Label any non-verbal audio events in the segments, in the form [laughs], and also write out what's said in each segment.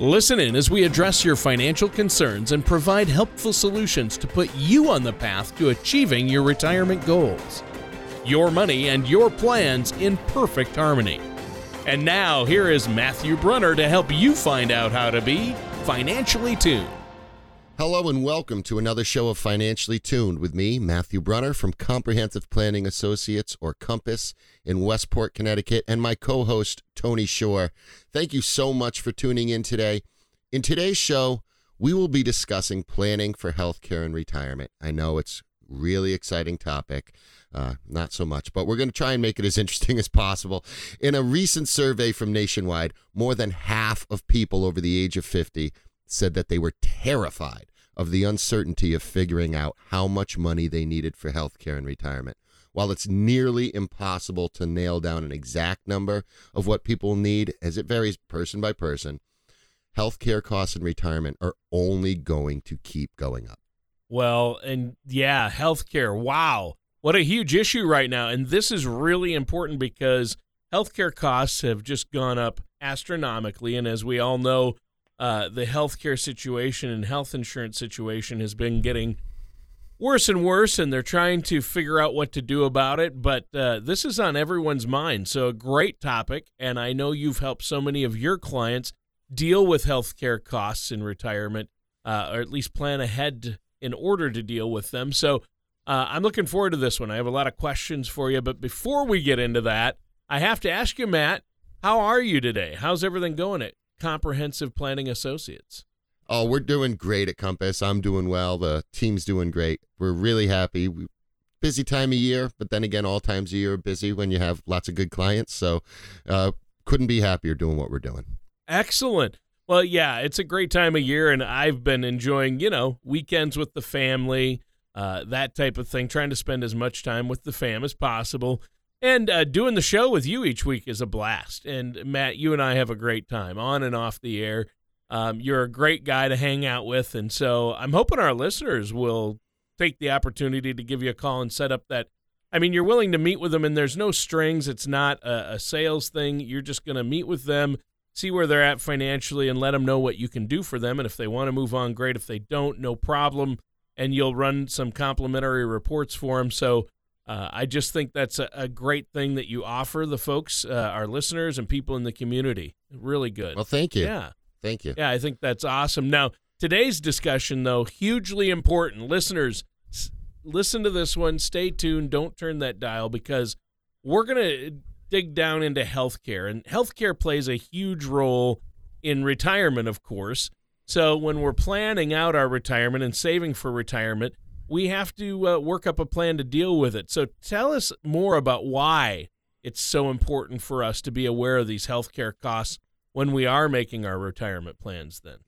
Listen in as we address your financial concerns and provide helpful solutions to put you on the path to achieving your retirement goals. Your money and your plans in perfect harmony. And now, here is Matthew Brunner to help you find out how to be financially tuned. Hello and welcome to another show of Financially Tuned with me, Matthew Brunner from Comprehensive Planning Associates or Compass in Westport, Connecticut, and my co host, Tony Shore. Thank you so much for tuning in today. In today's show, we will be discussing planning for healthcare and retirement. I know it's really exciting topic. Uh, not so much, but we're going to try and make it as [laughs] interesting as possible. In a recent survey from Nationwide, more than half of people over the age of 50 said that they were terrified of the uncertainty of figuring out how much money they needed for health care and retirement. While it's nearly impossible to nail down an exact number of what people need, as it varies person by person, healthcare costs in retirement are only going to keep going up. Well, and yeah, healthcare. Wow. What a huge issue right now. And this is really important because healthcare costs have just gone up astronomically. And as we all know, uh, the healthcare situation and health insurance situation has been getting worse and worse, and they're trying to figure out what to do about it. But uh, this is on everyone's mind. So, a great topic. And I know you've helped so many of your clients deal with healthcare costs in retirement, uh, or at least plan ahead in order to deal with them. So, uh, I'm looking forward to this one. I have a lot of questions for you. But before we get into that, I have to ask you, Matt, how are you today? How's everything going at Comprehensive Planning Associates? Oh, we're doing great at Compass. I'm doing well. The team's doing great. We're really happy. We, busy time of year, but then again, all times of year are busy when you have lots of good clients. So, uh, couldn't be happier doing what we're doing. Excellent. Well, yeah, it's a great time of year, and I've been enjoying, you know, weekends with the family, uh, that type of thing, trying to spend as much time with the fam as possible. And uh, doing the show with you each week is a blast. And Matt, you and I have a great time on and off the air. Um, you're a great guy to hang out with. And so I'm hoping our listeners will take the opportunity to give you a call and set up that. I mean, you're willing to meet with them, and there's no strings. It's not a, a sales thing. You're just going to meet with them, see where they're at financially, and let them know what you can do for them. And if they want to move on, great. If they don't, no problem. And you'll run some complimentary reports for them. So uh, I just think that's a, a, great thing that you offer the folks, uh, our listeners, and people in the community. Really good. Well, thank you. Yeah. Thank you. Yeah, I think that's awesome. Now, today's discussion, though, hugely important. Listeners, s- listen to this one. Stay tuned. Don't turn that dial because we're going to dig down into healthcare. And healthcare plays a huge role in retirement, of course. So when we're planning out our retirement and saving for retirement, we have to uh, work up a plan to deal with it. So tell us more about why it's so important for us to be aware of these healthcare costs when we are making our retirement plans then.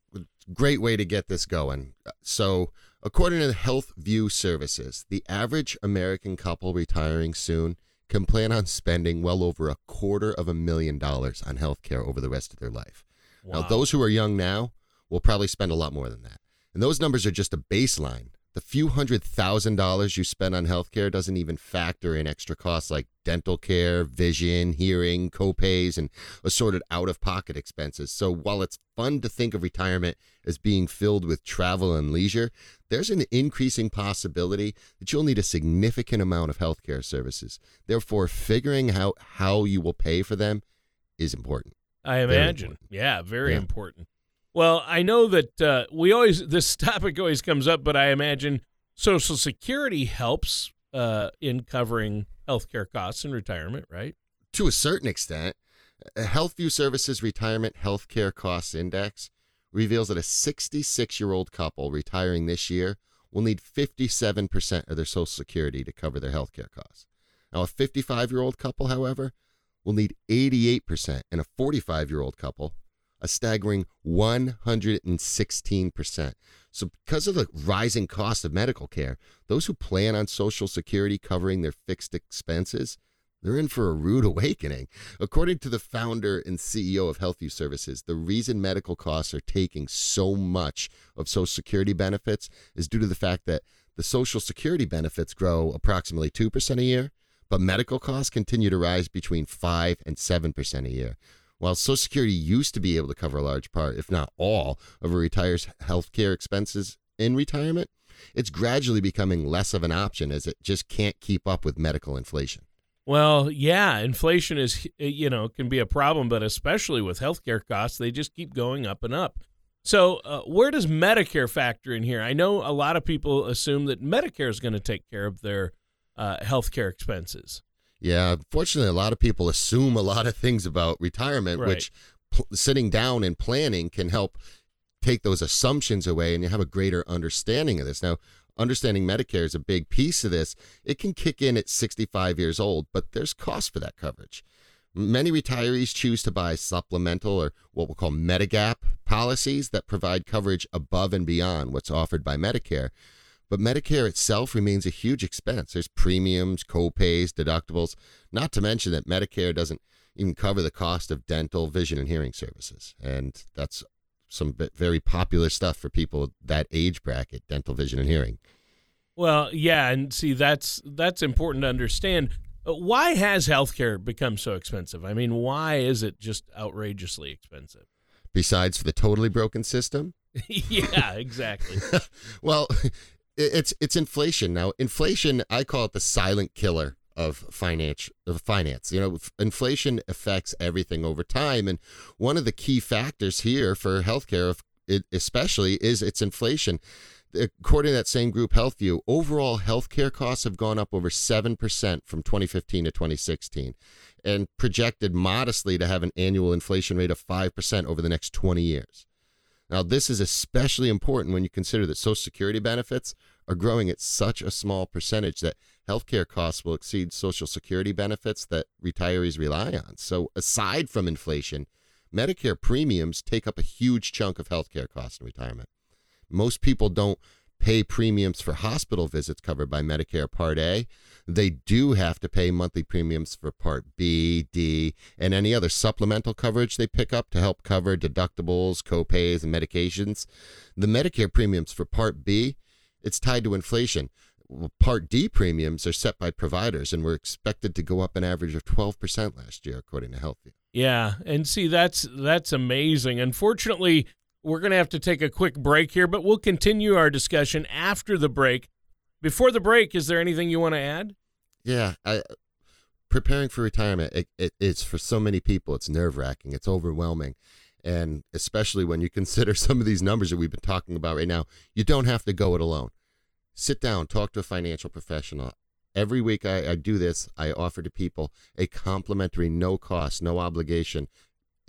Great way to get this going. So, according to HealthView Services, the average American couple retiring soon can plan on spending well over a quarter of a million dollars on healthcare over the rest of their life. Wow. Now, those who are young now will probably spend a lot more than that. And those numbers are just a baseline the few hundred thousand dollars you spend on healthcare doesn't even factor in extra costs like dental care, vision, hearing, copays, and assorted out of pocket expenses. So while it's fun to think of retirement as being filled with travel and leisure, there's an increasing possibility that you'll need a significant amount of healthcare services. Therefore, figuring out how you will pay for them is important. I imagine. Important. Yeah, very yeah. important. Well, I know that uh, we always this [laughs] topic always comes up, but I imagine Social Security helps uh, in covering healthcare costs in retirement, right? To a certain extent, HealthView Services Retirement Healthcare Costs Index reveals that a 66 year old couple retiring this year will need 57% of their Social Security to cover their healthcare costs. Now, a 55 year old couple, however, will need 88%, and a 45 year old couple a staggering 116%. So, because of the rising cost of medical care, those who plan on Social Security covering their fixed expenses, they're in for a rude [laughs] awakening. According to the founder and CEO of HealthView Services, the reason medical costs are taking so much of Social Security benefits is due to the fact that the Social Security benefits grow approximately 2% a year, but medical costs continue to rise between 5 and 7% a year. While Social Security used to be able to cover a large part, if not all, of a retiree's health care expenses in retirement, it's gradually becoming less of an option as it just can't keep up with medical inflation. Well, yeah, inflation is, you know, can be a problem, but especially with healthcare costs, they just keep going up and up. So, uh, where does Medicare factor in here? I know a lot of people assume that Medicare is going to take care of their uh, healthcare expenses. Yeah, unfortunately, a lot of people assume a lot of things about retirement, Right. which pl- sitting down and planning can help take those assumptions away and you have a greater understanding of this. Now, understanding Medicare is a big piece of this. It can kick in at 65 years old, but there's cost for that coverage. Many retirees choose to buy supplemental or what we'll call Medigap policies that provide coverage above and beyond what's offered by Medicare. But Medicare itself remains a huge expense. There's premiums, co-pays, deductibles, not to mention that Medicare doesn't even cover the cost of dental, vision, and hearing services. And that's some very popular stuff for people that age bracket, dental, vision, and hearing. Well, yeah, and see that's that's important to understand. Uh, Why has healthcare become so expensive? I mean, why is it just outrageously expensive? Besides for the totally broken system, [laughs] yeah, exactly. [laughs] well, it's it's inflation now. Inflation, I call it the silent killer of finance. Of finance, you know, inflation affects everything over time, and one of the key factors here for healthcare, especially, is its inflation. According to that same group, HealthView, overall healthcare costs have gone up over seven percent from 2015 to 2016, and projected modestly to have an annual inflation rate of five percent over the next 20 years. Now, this is especially important when you consider that Social Security benefits are growing at such a small percentage that healthcare costs will exceed Social Security benefits that retirees rely on. So, aside from inflation, Medicare premiums take up a huge chunk of healthcare costs in retirement. Most people don't pay premiums for hospital visits covered by Medicare Part A. They do have to pay monthly premiums for Part B, D, and any other supplemental coverage they pick up to help cover deductibles, copays, and medications. The Medicare premiums for Part B, it's tied to inflation. Part D premiums are set by providers and were expected to go up an average of 12% last year, according to HealthView. Yeah, and see that's that's amazing. Unfortunately, we're going to have to take a quick break here, but we'll continue our discussion after the break. Before the break, is there anything you want to add? Yeah, I, preparing for retirement, it, it, it's for so many people, it's nerve wracking, it's overwhelming. And especially when you consider [laughs] some of these numbers that we've been talking about right now, you don't have to go it alone. Sit down, talk to a financial professional. Every week I, I do this, I offer to people a complimentary, no cost, no obligation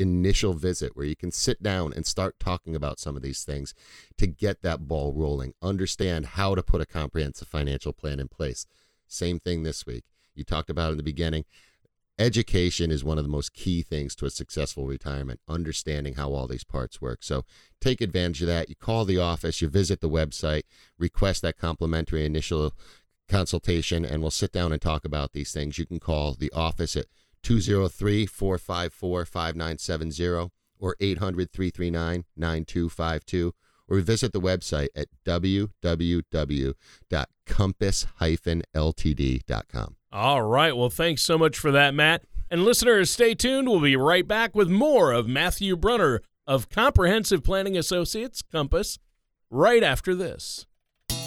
initial visit where you can sit down and start talking about some of these things to get that ball rolling, understand how to put a comprehensive financial plan in place. Same thing this week. You talked about in the beginning. Education is one of the most key things to a successful retirement, understanding how all these parts work. So take advantage of that. You call the office, you visit the website, request that complimentary initial consultation, and we'll sit down and talk about these things. You can call the office at 203 454 5970 or 800 339 9252 or visit the website at www.compass-ltd.com. All right. Well, thanks so much for that, Matt. And listeners, stay tuned. We'll be right back with more of Matthew Brunner of Comprehensive Planning Associates, Compass, right after this.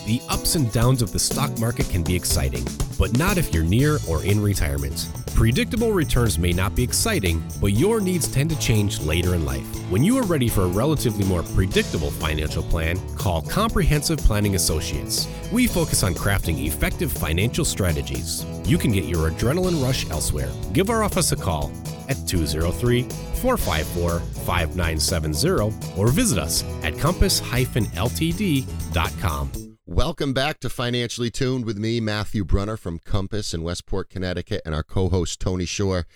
The ups and downs of the stock market can be exciting, but not if you're near or in retirement. Predictable returns may not be exciting, but your needs tend to change later in life. When you are ready for a relatively more predictable financial plan, call Comprehensive Planning Associates. We focus on crafting effective financial strategies. You can get your adrenaline rush elsewhere. Give our office a call at 203 454 5970 or visit us at compass-ltd.com. Welcome back to Financially Tuned with me, Matthew Brunner from Compass in Westport, Connecticut, and our co host, Tony Shore.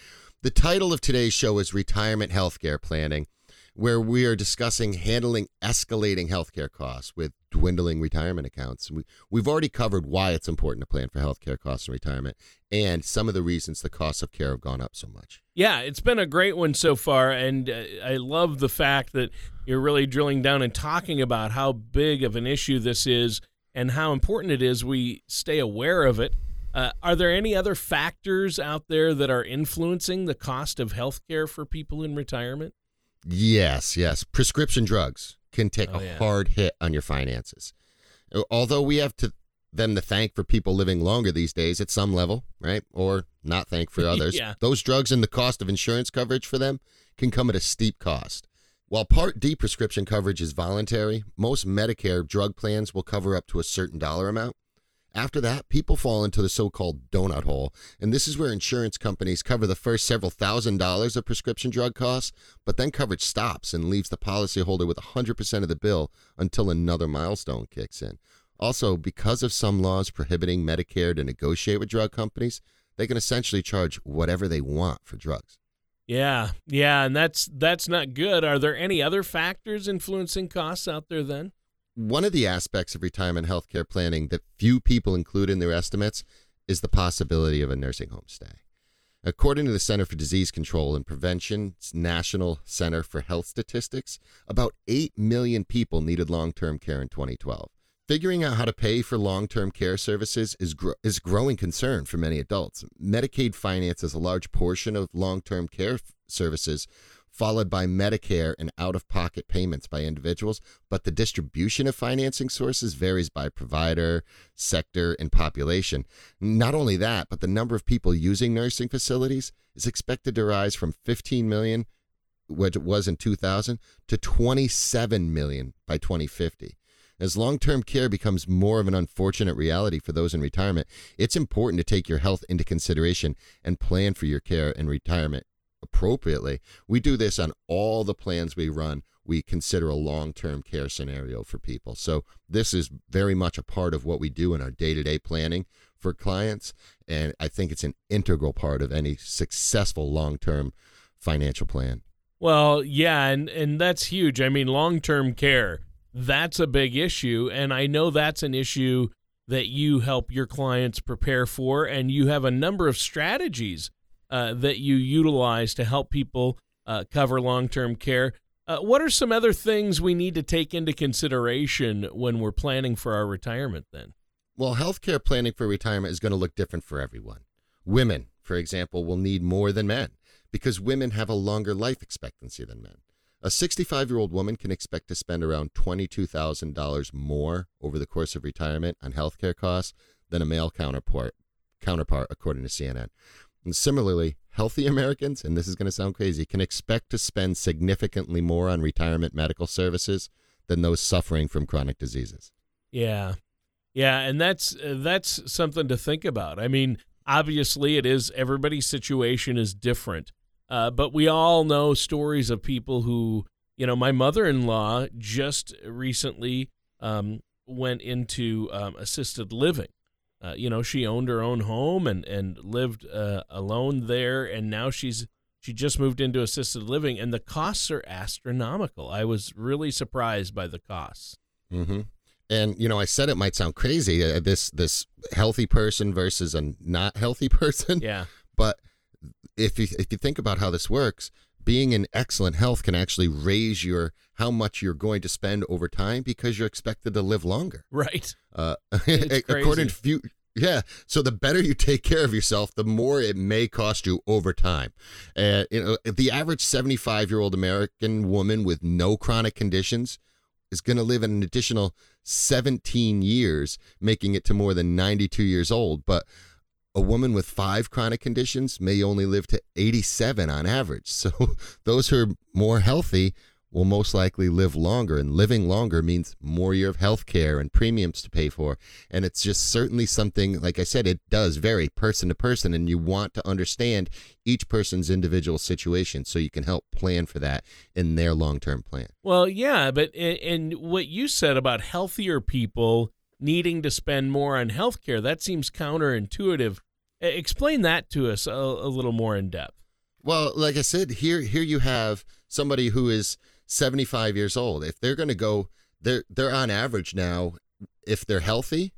The title of today's show is Retirement Healthcare Planning. where we are discussing handling escalating healthcare costs with dwindling retirement accounts. We, we've already covered why it's important to plan for healthcare costs in retirement and some of the reasons the costs of care have gone up so much. Yeah, it's been a great one so far, and uh, I love the fact that you're really drilling down and talking about how big of an issue this is and how important it is we stay aware of it. Uh, are there any other factors out there that are influencing the cost of health care for people in retirement? Yes, yes. Prescription drugs can take Oh, a yeah. hard hit on your finances. Although we have to them to thank for people living longer these days at some level, right? Or not thank for [laughs] others. Yeah. Those drugs and the cost of insurance coverage for them can come at a steep cost. While Part D prescription coverage is voluntary, most Medicare drug plans will cover up to a certain dollar amount. After that, people fall into the so called donut hole, and this is where insurance companies cover the first several thousand dollars of prescription drug costs, but then coverage stops and leaves the policyholder with 100% of the bill until another milestone kicks in. Also, because of some laws prohibiting Medicare to negotiate with drug companies, they can essentially charge whatever they want for drugs. Yeah, yeah, and that's that's not good. Are there any other factors influencing costs out there then? One of the aspects of retirement healthcare planning that few people include in their estimates is the possibility of a nursing home stay. According to the Center for Disease Control and Prevention's National Center for Health Statistics, about 8 million people needed long term care in 2012. Figuring out how to pay for long term care services is, gro- is a growing concern for many adults. Medicaid finances a large portion of long term care f- services, followed by Medicare and out of pocket payments by individuals, but the distribution of financing sources varies by provider, sector, and population. Not only that, but the number of people using nursing facilities is expected to rise from 15 million, which it was in 2000, to 27 million by 2050. As long term care becomes more of an unfortunate reality for those in retirement, it's important to take your health into consideration and plan for your care in retirement appropriately. We do this on all the plans we run. We consider a long term care scenario for people. So, this is very much a part of what we do in our day to day planning for clients. And I think it's an integral part of any successful long term financial plan. Well, yeah, and and that's huge. I mean, long-term care, that's a big issue, and I know that's an issue that you help your clients prepare for and you have a number of strategies uh, that you utilize to help people uh, cover long-term care. Uh, what are some other things we need to take into consideration when we're planning for our retirement then? Well, healthcare planning for retirement is going to look different for everyone. Women, for example, will need more than men because women have a longer life expectancy than men. A 65 year old woman can expect to spend around $22,000 more over the course of retirement on healthcare costs than a male counterpart, counterpart according to CNN. And similarly, healthy Americans, and this is going to sound crazy, can expect to spend significantly more on retirement medical services than those suffering from chronic diseases. Yeah. Yeah, and that's that's something to think about. I mean, obviously it is everybody's situation is different. Uh, but we all know stories of people who, you know, my mother-in-law just recently um, went into um, assisted living. Uh, you know, she owned her own home and and lived uh, alone there, and now she's she just moved into assisted living, and the costs are astronomical. I was really surprised by the costs. Mm-hmm. And you know, I said it might sound crazy. Uh, this this healthy person versus a not healthy [laughs] person. Yeah. But if you if you think about how this works, being in excellent health can actually raise your how much you're going to spend over time because you're expected to live longer. Right. Uh, [laughs] according to few, yeah. So the better you take care of yourself, the more it may cost you over time. Uh, you know, the average 75 year old American woman with no chronic conditions is going to live an additional 17 years, making it to more than 92 years old. But a woman with five chronic conditions may only live to 87 on average. [laughs] So those who are more healthy will most likely live longer and living longer means more year of health care and premiums to pay for and it's just certainly something like i said it does vary person to person and you want to understand each person's individual situation so you can help plan for that in their long-term plan Well, yeah, but and, what you said about healthier people needing to spend more on health care that seems counterintuitive. Explain that to us a, a little more in depth. Well, like I said, here here you have somebody who is 75 years old. If they're going to go, they're they're on average now, if they're healthy,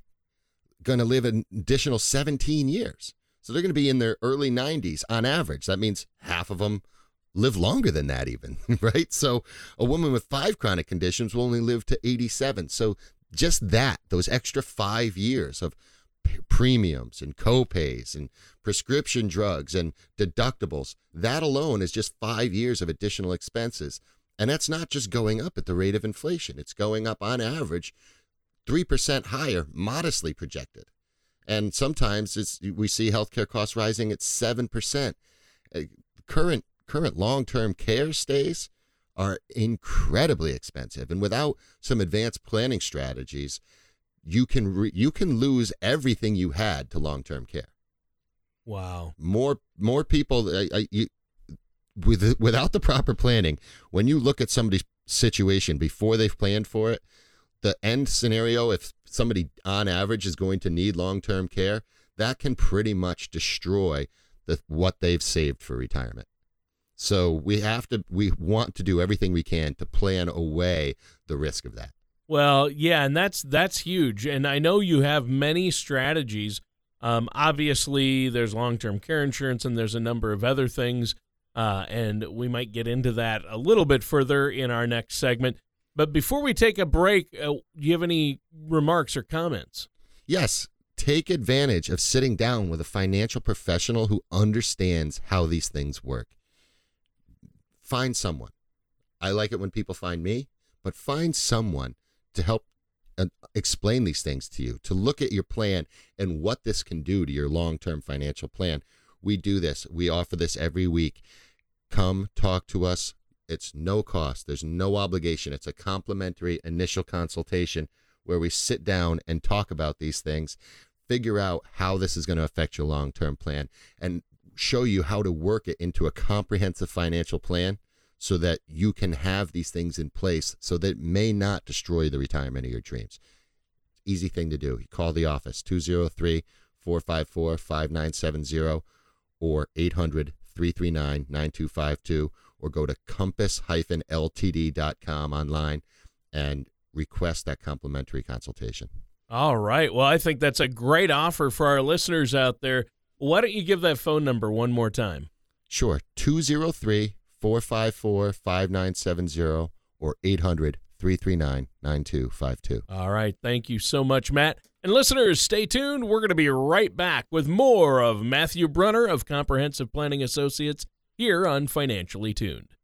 going to live an additional 17 years. So they're going to be in their early 90s on average. That means half of them live longer than that, even, [laughs] right? So a woman with five chronic conditions will only live to 87. So just that, those extra five years of premiums and copays and prescription drugs and deductibles, that alone is just five years of additional expenses. And that's not just going up at the rate of inflation, it's going up on average 3% higher, modestly projected. And sometimes it's, we see healthcare costs rising at 7%. Uh, current current long-term care stays are incredibly expensive and without some advanced planning strategies, you can re- you can lose everything you had to long-term care. Wow. More more people I, I, you, with without the proper planning, when you look at somebody's situation before they've planned for it, the end scenario if somebody on average is going to need long-term care, that can pretty much destroy the what they've saved for retirement. So we have to we want to do everything we can to plan away the risk of that. Well, yeah, and that's that's huge. And I know you have many strategies. Um, obviously, there's long-term care insurance, and there's a number of other things. Uh, and we might get into that a little bit further in our next segment. But before we take a break, uh, do you have any remarks or comments? Yes. Take advantage of sitting down with a financial professional who understands how these things work. Find someone. I like it when people find me, but find someone to help uh, explain these things to you, to look at your plan and what this can do to your long term financial plan. We do this, we offer this every week. Come talk to us. It's no cost, there's no obligation. It's a complimentary initial consultation where we sit down and talk about these things, figure out how this is going to affect your long term plan, and show you how to work it into a comprehensive financial plan so that you can have these things in place so that it may not destroy the retirement of your dreams. Easy thing to do. You call the office 203 454 5970 or 800 339 9252 or go to compass-ltd.com online and request that complimentary consultation. All right. Well, I think that's a great offer for our listeners out there. Why don't you give that phone number one more time? Sure. 203 454 5970 or 800 339 9252. All right. Thank you so much, Matt. And listeners, stay tuned. We're going to be right back with more of Matthew Brunner of Comprehensive Planning Associates here on Financially Tuned.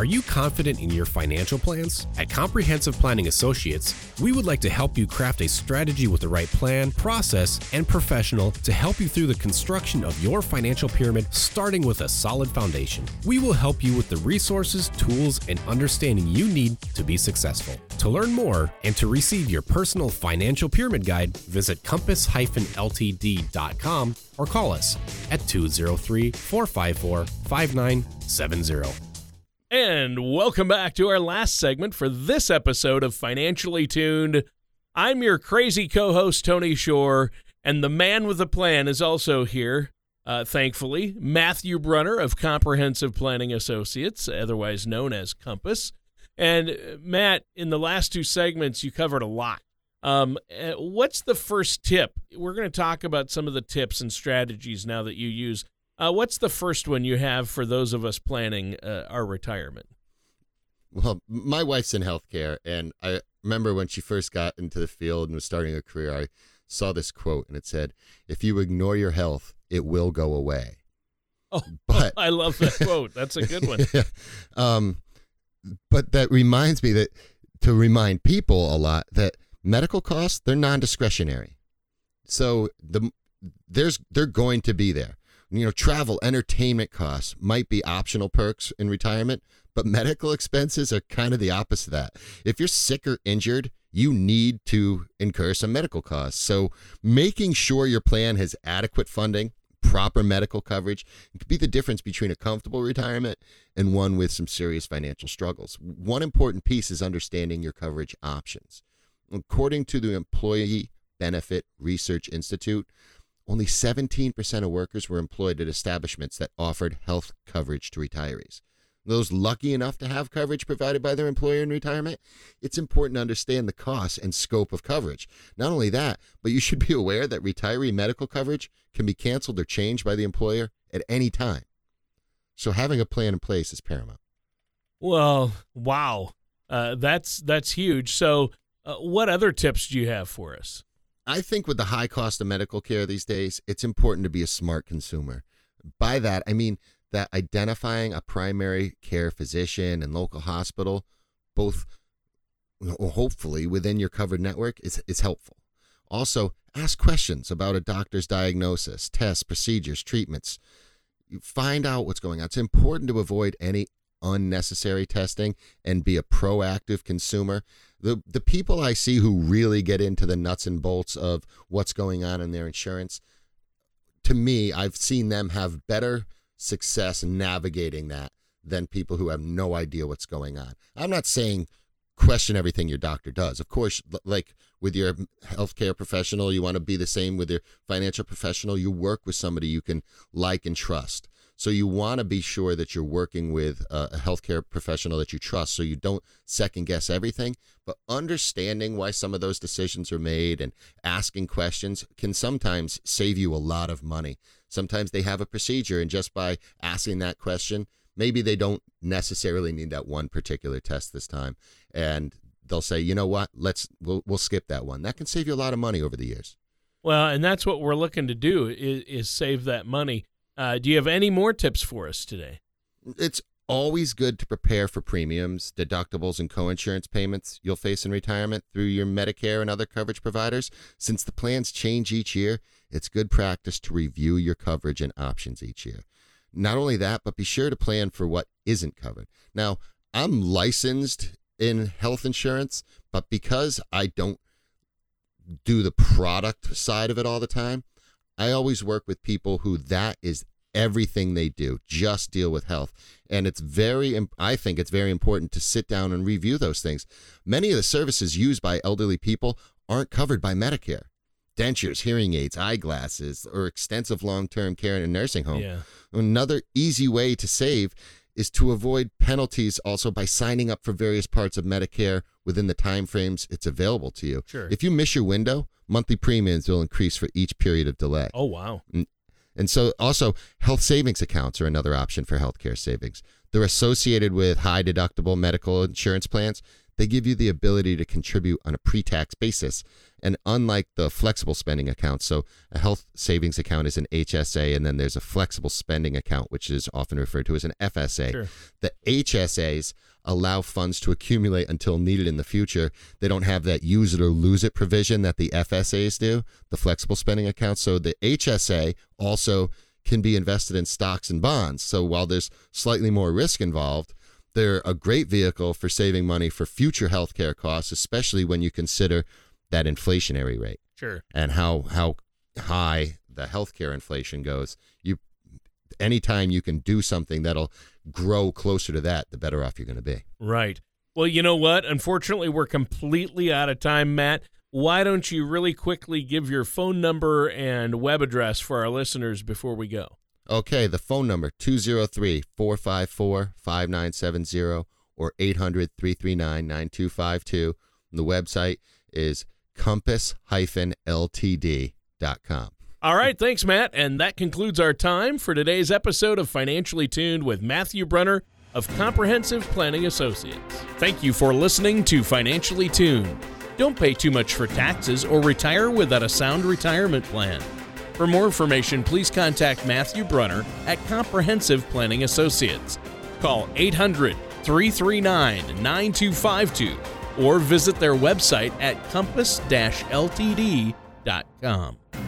Are you confident in your financial plans? At Comprehensive Planning Associates, we would like to help you craft a strategy with the right plan, process, and professional to help you through the construction of your financial pyramid, starting with a solid foundation. We will help you with the resources, tools, and understanding you need to be successful. To learn more and to receive your personal financial pyramid guide, visit compass-ltd.com or call us at 203 454 5970. And welcome back to our last segment for this episode of Financially Tuned. I'm your crazy co host, Tony Shore, and the man with a plan is also here, uh, thankfully, Matthew Brunner of Comprehensive Planning Associates, otherwise known as Compass. And uh, Matt, in the last two segments, you covered a lot. Um, uh, what's the first tip? We're going to talk about some of the tips and strategies now that you use uh, what's the first one you have for those of us planning uh, our retirement? Well, my wife's in healthcare, and I remember when she first got into the field and was starting a career, I saw this quote, and it said, "If you ignore your health, it will go away." Oh, but [laughs] I love that quote. That's a good one. yeah. [laughs] um, but that reminds me that to remind people a lot that medical costs they're non-discretionary, so the there's they're going to be there you know, travel, entertainment costs might be optional perks in retirement, but medical expenses are kind of the opposite of that. If you're sick or injured, you need to incur some medical costs. So, making sure your plan has adequate funding, proper medical coverage, could be the difference between a comfortable retirement and one with some serious financial struggles. One important piece is understanding your coverage options. According to the Employee Benefit Research Institute, only 17% of workers were employed at establishments that offered health coverage to retirees. those lucky enough to have coverage provided by their employer in retirement, it's important to understand the costs and scope of coverage. Not only that, but you should be aware that retiree medical coverage can be canceled or changed by the employer at any time. So having a plan in place is paramount. Well, wow, uh, that's that's huge. So, uh, what other tips do you have for us? I think with the high cost of medical care these days, it's important to be a smart consumer. By that, I mean that identifying a primary care physician and local hospital, both hopefully within your covered network, is, is helpful. Also, ask questions about a doctor's diagnosis, tests, procedures, treatments. Find out what's going on. It's important to avoid any unnecessary testing and be a proactive consumer. The the people I see who really get into the nuts and bolts of what's going on in their insurance, to me, I've seen them have better success navigating that than people who have no idea what's going on. I'm not saying question everything your doctor does. Of course, like with your healthcare professional, you want to be the same with your financial professional. You work with somebody you can like and trust. So you want to be sure that you're working with a healthcare professional that you trust so you don't second guess everything. But understanding why some of those decisions are made and asking questions can sometimes save you a lot of money. Sometimes they have a procedure, and just by asking that question, maybe they don't necessarily need that one particular test this time. And they'll say, you know what, let's we'll, we'll skip that one. That can save you a lot of money over the years. Well, and that's what we're looking to do is, is save that money. Uh, do you have any more tips for us today? It's always good to prepare for premiums, deductibles, and coinsurance payments you'll face in retirement through your Medicare and other coverage providers. Since the plans change each year, it's good practice to review your coverage and options each year. Not only that, but be sure to plan for what isn't covered. Now, I'm licensed in health insurance, but because I don't do the product side of it all the time, I always work with people who that is everything they do, just deal with health. And it's very, I think it's very important to sit down and review those things. Many of the services used by elderly people aren't covered by Medicare dentures, hearing aids, eyeglasses, or extensive long term care in a nursing home. Yeah. Another easy way to save is to avoid penalties also by signing up for various parts of Medicare within the time frames it's available to you. Sure. If you miss your window, monthly premiums will increase for each period of delay. Oh, wow. And, so also health savings accounts are another option for healthcare savings. They're associated with high deductible medical insurance plans. They give you the ability to contribute on a pre-tax basis. And unlike the flexible spending account, so a health savings account is an HSA, and then there's a flexible spending account, which is often referred to as an FSA. Sure. The HSAs allow funds to accumulate until needed in the future. They don't have that use it or lose it provision that the FSAs do, the flexible spending accounts. So the HSA also can be invested in stocks and bonds. So while there's slightly more risk involved, they're a great vehicle for saving money for future healthcare costs, especially when you consider that inflationary rate Sure. and how how high the healthcare inflation goes. You anytime you can do something that'll grow closer to that, the better off you're going to be. Right. Well, you know what? Unfortunately, we're completely out of time, Matt. Why don't you really quickly give your phone number and web address for our listeners before we go? Okay, the phone number 203-454-5970 or 800-339-9252. The website is compass-ltd.com. All right, thanks, Matt. And that concludes our time for today's episode of Financially Tuned with Matthew Brunner of Comprehensive Planning Associates. Thank you for listening to Financially Tuned. Don't pay too much for taxes or retire without a sound retirement plan. For more information, please contact Matthew Brunner at Comprehensive Planning Associates. Call 800 339 9252 or visit their website at compass ltd.com.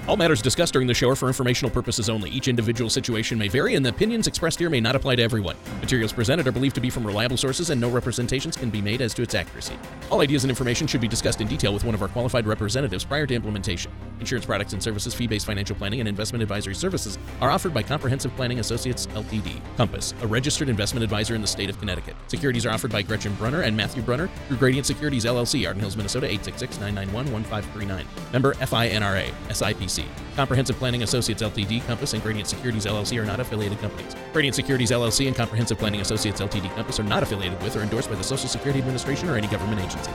All matters discussed during the show are for informational purposes only. Each individual situation may vary, and the opinions expressed here may not apply to everyone. Materials presented are believed to be from reliable sources, and no representations can be made as to its accuracy. All ideas and information should be discussed in detail with one of our qualified representatives prior to implementation. Insurance products and services, fee based financial planning, and investment advisory services are offered by Comprehensive Planning Associates LTD. Compass, a registered investment advisor in the state of Connecticut. Securities are offered by Gretchen Brunner and Matthew Brunner through Gradient Securities LLC, Arden Hills, Minnesota 866 991 1539. Member FINRA, SIPC. Comprehensive Planning Associates LTD, Compass, and Gradient Securities LLC are not affiliated companies. Gradient Securities LLC and Comprehensive Planning Associates LTD, Compass are not affiliated with or endorsed by the Social Security Administration or any government agency.